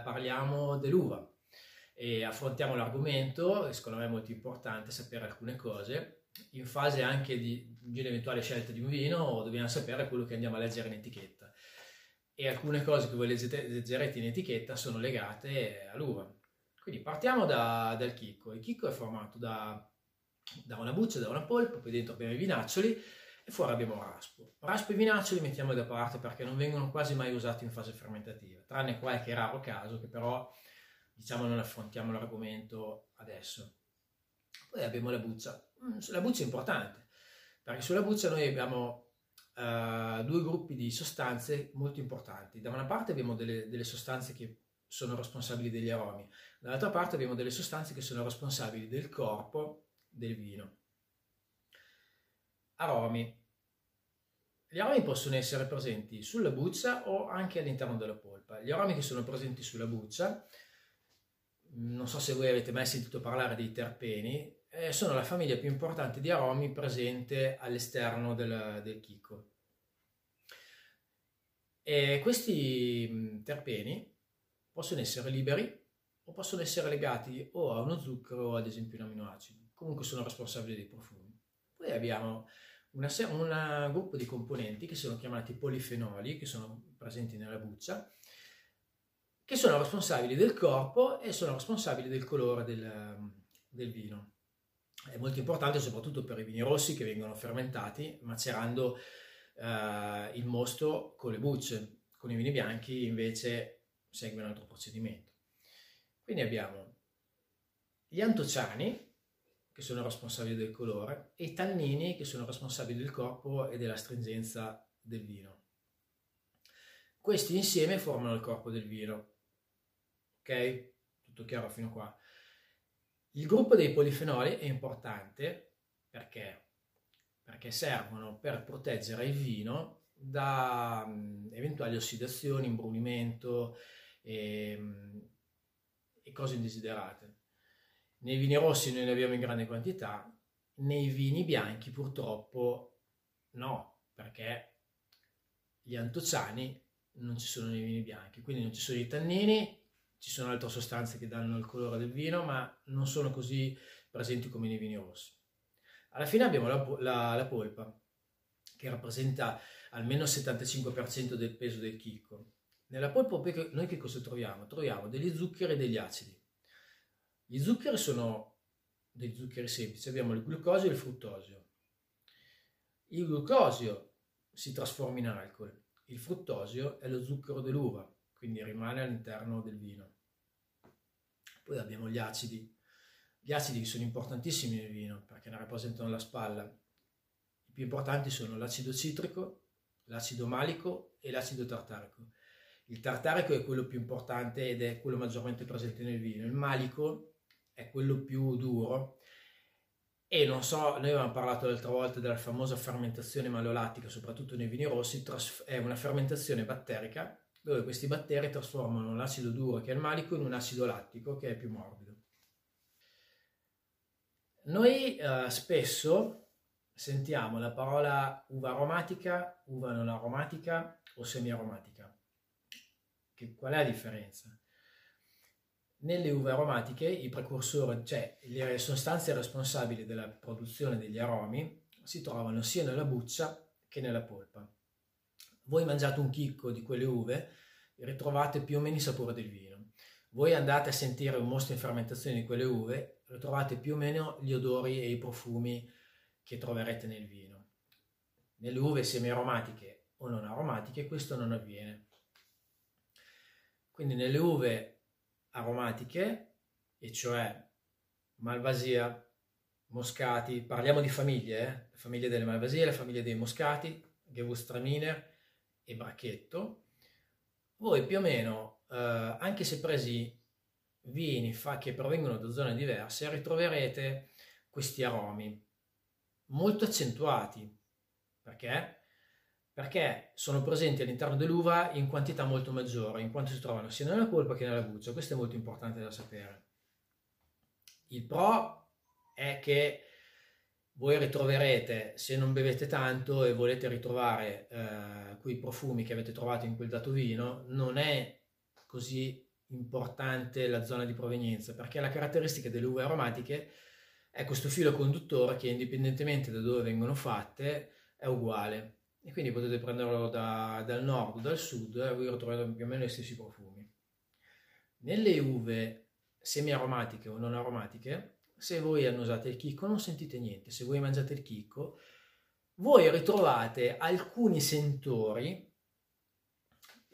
parliamo dell'uva e affrontiamo l'argomento, secondo me è molto importante sapere alcune cose. In fase anche di, di un'eventuale scelta di un vino dobbiamo sapere quello che andiamo a leggere in etichetta e alcune cose che voi leggerete in etichetta sono legate all'uva. Quindi partiamo da, dal chicco. Il chicco è formato da, da una buccia, da una polpa, poi dentro abbiamo i vinaccioli e fuori abbiamo raspo. Raspo e vinaccioli mettiamoli da parte perché non vengono quasi mai usati in fase fermentativa, tranne qualche raro caso che però diciamo non affrontiamo l'argomento adesso. Poi abbiamo la buccia. Mm, la buccia è importante perché sulla buccia noi abbiamo uh, due gruppi di sostanze molto importanti. Da una parte abbiamo delle, delle sostanze che sono responsabili degli aromi, dall'altra parte abbiamo delle sostanze che sono responsabili del corpo del vino. Aromi. Gli aromi possono essere presenti sulla buccia o anche all'interno della polpa. Gli aromi che sono presenti sulla buccia, non so se voi avete mai sentito parlare dei terpeni, eh, sono la famiglia più importante di aromi presente all'esterno del, del chicco. E questi terpeni possono essere liberi o possono essere legati o a uno zucchero o ad esempio un aminoacido. Comunque sono responsabili dei profumi. Poi abbiamo un gruppo di componenti che sono chiamati polifenoli, che sono presenti nella buccia, che sono responsabili del corpo e sono responsabili del colore del, del vino è molto importante soprattutto per i vini rossi che vengono fermentati macerando eh, il mosto con le bucce. Con i vini bianchi invece segue un altro procedimento. Quindi abbiamo gli antociani che sono responsabili del colore e i tannini che sono responsabili del corpo e della stringenza del vino. Questi insieme formano il corpo del vino. Ok? Tutto chiaro fino a qua. Il gruppo dei polifenoli è importante perché, perché servono per proteggere il vino da um, eventuali ossidazioni, imbrunimento e, um, e cose indesiderate. Nei vini rossi noi ne abbiamo in grande quantità, nei vini bianchi purtroppo no, perché gli antociani non ci sono nei vini bianchi, quindi non ci sono i tannini ci sono altre sostanze che danno il colore del vino, ma non sono così presenti come nei vini rossi. Alla fine abbiamo la, la, la polpa, che rappresenta almeno il 75% del peso del chicco. Nella polpa noi che cosa troviamo? Troviamo degli zuccheri e degli acidi. Gli zuccheri sono degli zuccheri semplici, abbiamo il glucosio e il fruttosio. Il glucosio si trasforma in alcol, il fruttosio è lo zucchero dell'uva, quindi rimane all'interno del vino. Poi abbiamo gli acidi, gli acidi sono importantissimi nel vino perché ne rappresentano la spalla. I più importanti sono l'acido citrico, l'acido malico e l'acido tartarico. Il tartarico è quello più importante ed è quello maggiormente presente nel vino. Il malico è quello più duro e non so, noi avevamo parlato l'altra volta della famosa fermentazione malolattica, soprattutto nei vini rossi, è una fermentazione batterica dove questi batteri trasformano l'acido duro che è il malico in un acido lattico che è più morbido. Noi eh, spesso sentiamo la parola uva aromatica, uva non aromatica o semi-aromatica. Che, qual è la differenza? Nelle uve aromatiche i precursori, cioè le sostanze responsabili della produzione degli aromi, si trovano sia nella buccia che nella polpa voi mangiate un chicco di quelle uve ritrovate più o meno il sapore del vino. Voi andate a sentire un mostro in fermentazione di quelle uve, ritrovate più o meno gli odori e i profumi che troverete nel vino. Nelle uve semi-aromatiche o non aromatiche questo non avviene. Quindi nelle uve aromatiche, e cioè Malvasia, Moscati, parliamo di famiglie, eh? le famiglie delle Malvasie, le famiglie dei Moscati, Gewürztraminer, e Bracchetto, voi più o meno, eh, anche se presi vini fa, che provengono da zone diverse, ritroverete questi aromi molto accentuati. Perché? Perché sono presenti all'interno dell'uva in quantità molto maggiore, in quanto si trovano sia nella polpa che nella buccia. Questo è molto importante da sapere. Il pro è che voi ritroverete, se non bevete tanto e volete ritrovare eh, quei profumi che avete trovato in quel dato vino, non è così importante la zona di provenienza, perché la caratteristica delle uve aromatiche è questo filo conduttore che indipendentemente da dove vengono fatte è uguale. E quindi potete prenderlo da, dal nord o dal sud e voi ritrovate più o meno gli stessi profumi. Nelle uve semi-aromatiche o non aromatiche, se voi annusate il chicco non sentite niente, se voi mangiate il chicco, voi ritrovate alcuni sentori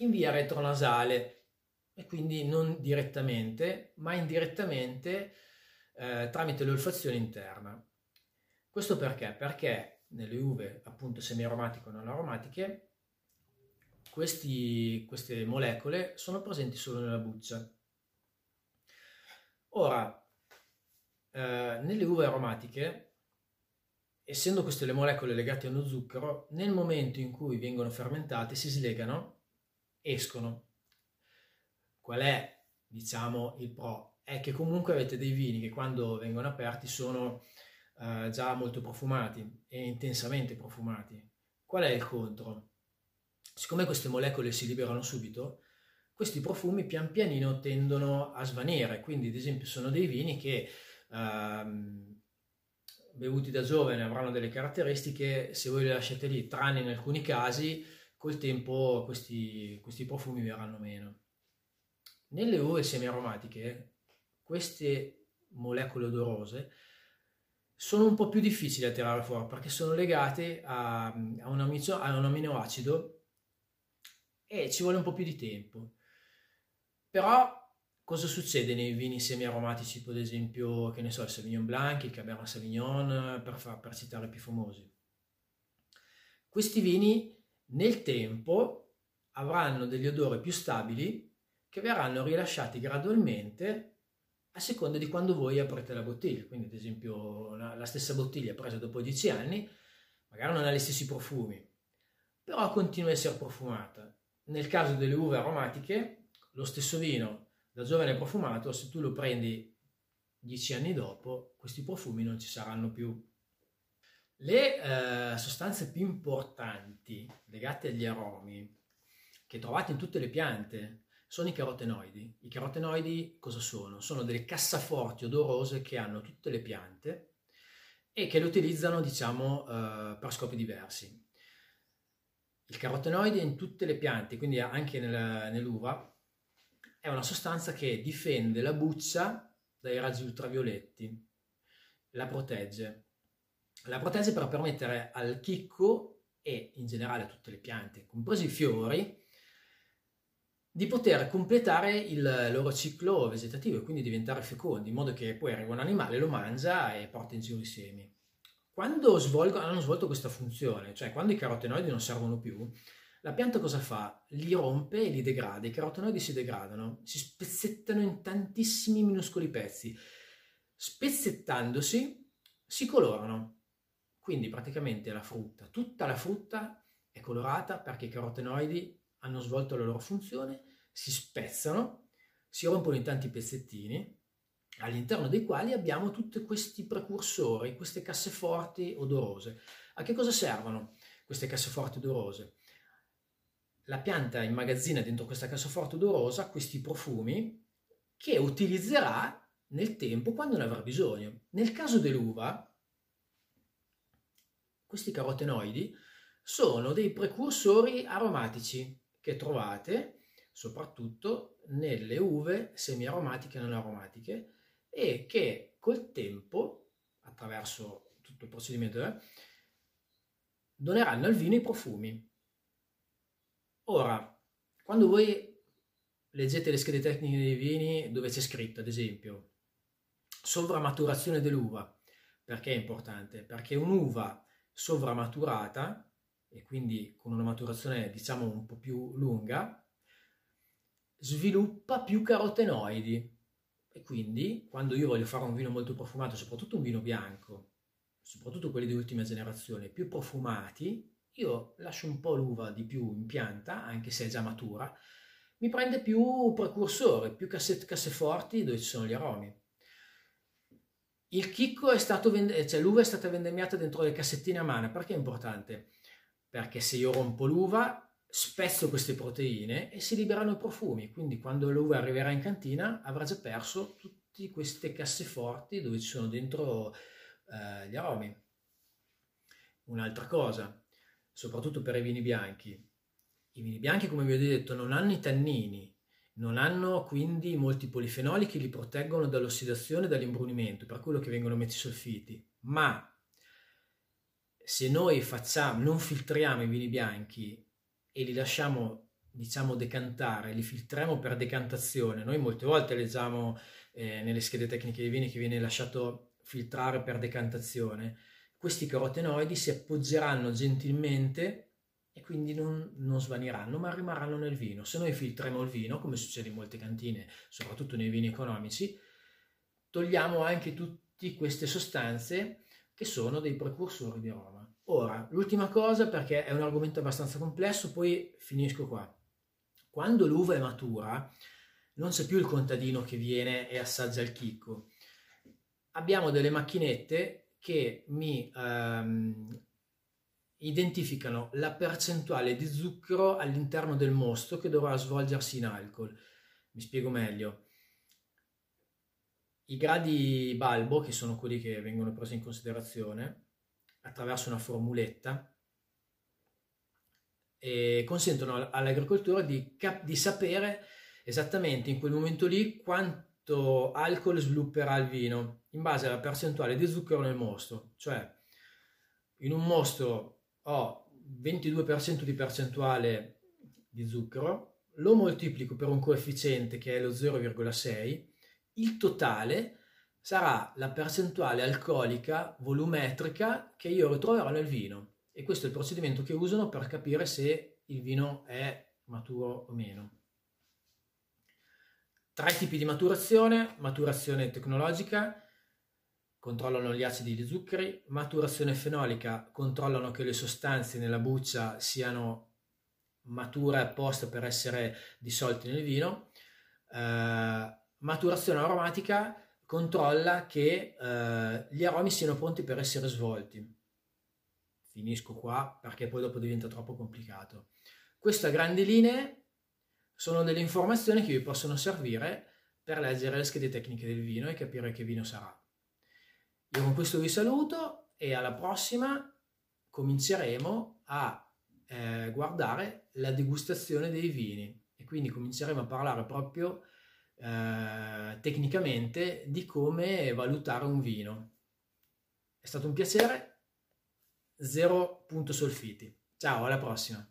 in via retronasale e quindi non direttamente, ma indirettamente eh, tramite l'olfazione interna. Questo perché? Perché nelle uve appunto semi-aromatiche o non aromatiche questi, queste molecole sono presenti solo nella buccia. Ora, eh, nelle uve aromatiche, essendo queste le molecole legate a uno zucchero, nel momento in cui vengono fermentate si slegano, escono Qual è, diciamo, il pro? È che comunque avete dei vini che quando vengono aperti sono eh, già molto profumati e intensamente profumati. Qual è il contro? Siccome queste molecole si liberano subito, questi profumi pian pianino tendono a svanire, quindi ad esempio sono dei vini che ehm, bevuti da giovane avranno delle caratteristiche, se voi le lasciate lì, tranne in alcuni casi, col tempo questi, questi profumi verranno meno. Nelle uve semiaromatiche queste molecole odorose sono un po' più difficili da tirare fuori perché sono legate a, a, un, amico, a un aminoacido e ci vuole un po' più di tempo. Però cosa succede nei vini semiaromatici, tipo ad esempio, che ne so, il Sauvignon Blanc, il Cabernet Sauvignon, per, far, per citare i più famosi? Questi vini nel tempo avranno degli odori più stabili che verranno rilasciati gradualmente a seconda di quando voi aprite la bottiglia. Quindi, ad esempio, la stessa bottiglia presa dopo 10 anni magari non ha gli stessi profumi, però continua a essere profumata. Nel caso delle uve aromatiche, lo stesso vino da giovane profumato, se tu lo prendi 10 anni dopo, questi profumi non ci saranno più. Le eh, sostanze più importanti legate agli aromi che trovate in tutte le piante, sono i carotenoidi. I carotenoidi cosa sono? Sono delle cassaforti odorose che hanno tutte le piante e che le utilizzano, diciamo, uh, per scopi diversi. Il carotenoide in tutte le piante, quindi anche nel, nell'uva, è una sostanza che difende la buccia dai raggi ultravioletti, la protegge. La protegge per permettere al chicco e in generale a tutte le piante, compresi i fiori, di poter completare il loro ciclo vegetativo e quindi diventare fecondi, in modo che poi arriva un animale, lo mangia e porta in giro i semi. Quando svolgono, hanno svolto questa funzione, cioè quando i carotenoidi non servono più, la pianta cosa fa? Li rompe e li degrada, i carotenoidi si degradano, si spezzettano in tantissimi minuscoli pezzi. Spezzettandosi si colorano, quindi praticamente la frutta, tutta la frutta è colorata perché i carotenoidi hanno svolto la loro funzione si spezzano, si rompono in tanti pezzettini, all'interno dei quali abbiamo tutti questi precursori, queste casseforti odorose. A che cosa servono queste casseforti odorose? La pianta immagazzina dentro questa casseforte odorosa questi profumi che utilizzerà nel tempo quando ne avrà bisogno. Nel caso dell'uva, questi carotenoidi sono dei precursori aromatici che trovate soprattutto nelle uve semi-aromatiche e non aromatiche e che col tempo, attraverso tutto il procedimento, eh, doneranno al vino i profumi. Ora, quando voi leggete le schede tecniche dei vini dove c'è scritto, ad esempio, sovramaturazione dell'uva, perché è importante? Perché un'uva sovramaturata, e quindi con una maturazione diciamo un po' più lunga, sviluppa più carotenoidi e quindi quando io voglio fare un vino molto profumato, soprattutto un vino bianco, soprattutto quelli di ultima generazione, più profumati, io lascio un po' l'uva di più in pianta, anche se è già matura, mi prende più precursore, più cassette, casseforti dove ci sono gli aromi. Il chicco è stato, vend- cioè l'uva è stata vendemmiata dentro le cassettine a mano, perché è importante? Perché se io rompo l'uva spezzo queste proteine e si liberano i profumi, quindi quando l'uva arriverà in cantina avrà già perso tutte queste casseforti dove ci sono dentro eh, gli aromi. Un'altra cosa, soprattutto per i vini bianchi, i vini bianchi come vi ho detto non hanno i tannini, non hanno quindi molti polifenoli che li proteggono dall'ossidazione e dall'imbrunimento, per quello che vengono messi solfiti, ma se noi facciamo, non filtriamo i vini bianchi e li lasciamo, diciamo, decantare, li filtriamo per decantazione, noi molte volte leggiamo eh, nelle schede tecniche dei vini che viene lasciato filtrare per decantazione, questi carotenoidi si appoggeranno gentilmente e quindi non, non, svaniranno, ma rimarranno nel vino. Se noi filtriamo il vino, come succede in molte cantine, soprattutto nei vini economici, togliamo anche tutte queste sostanze che sono dei precursori di aroma. Ora, l'ultima cosa, perché è un argomento abbastanza complesso, poi finisco qua. Quando l'uva è matura, non c'è più il contadino che viene e assaggia il chicco. Abbiamo delle macchinette che mi ehm, identificano la percentuale di zucchero all'interno del mosto che dovrà svolgersi in alcol. Mi spiego meglio. I gradi balbo, che sono quelli che vengono presi in considerazione attraverso una formuletta, e consentono all'agricoltore di, cap- di sapere esattamente in quel momento lì quanto alcol svilupperà il vino in base alla percentuale di zucchero nel mosto. Cioè, in un mosto ho 22% di percentuale di zucchero, lo moltiplico per un coefficiente che è lo 0,6 il totale sarà la percentuale alcolica volumetrica che io ritroverò nel vino. E questo è il procedimento che usano per capire se il vino è maturo o meno. Tre tipi di maturazione, maturazione tecnologica, controllano gli acidi gli zuccheri, maturazione fenolica, controllano che le sostanze nella buccia siano mature apposta per essere dissolte nel vino, eh, maturazione aromatica controlla che eh, gli aromi siano pronti per essere svolti. Finisco qua perché poi dopo diventa troppo complicato. Queste a grandi linee sono delle informazioni che vi possono servire per leggere le schede tecniche del vino e capire che vino sarà. Io con questo vi saluto e alla prossima cominceremo a eh, guardare la degustazione dei vini e quindi cominceremo a parlare proprio eh, tecnicamente di come valutare un vino. È stato un piacere, zero punto solfiti. Ciao, alla prossima.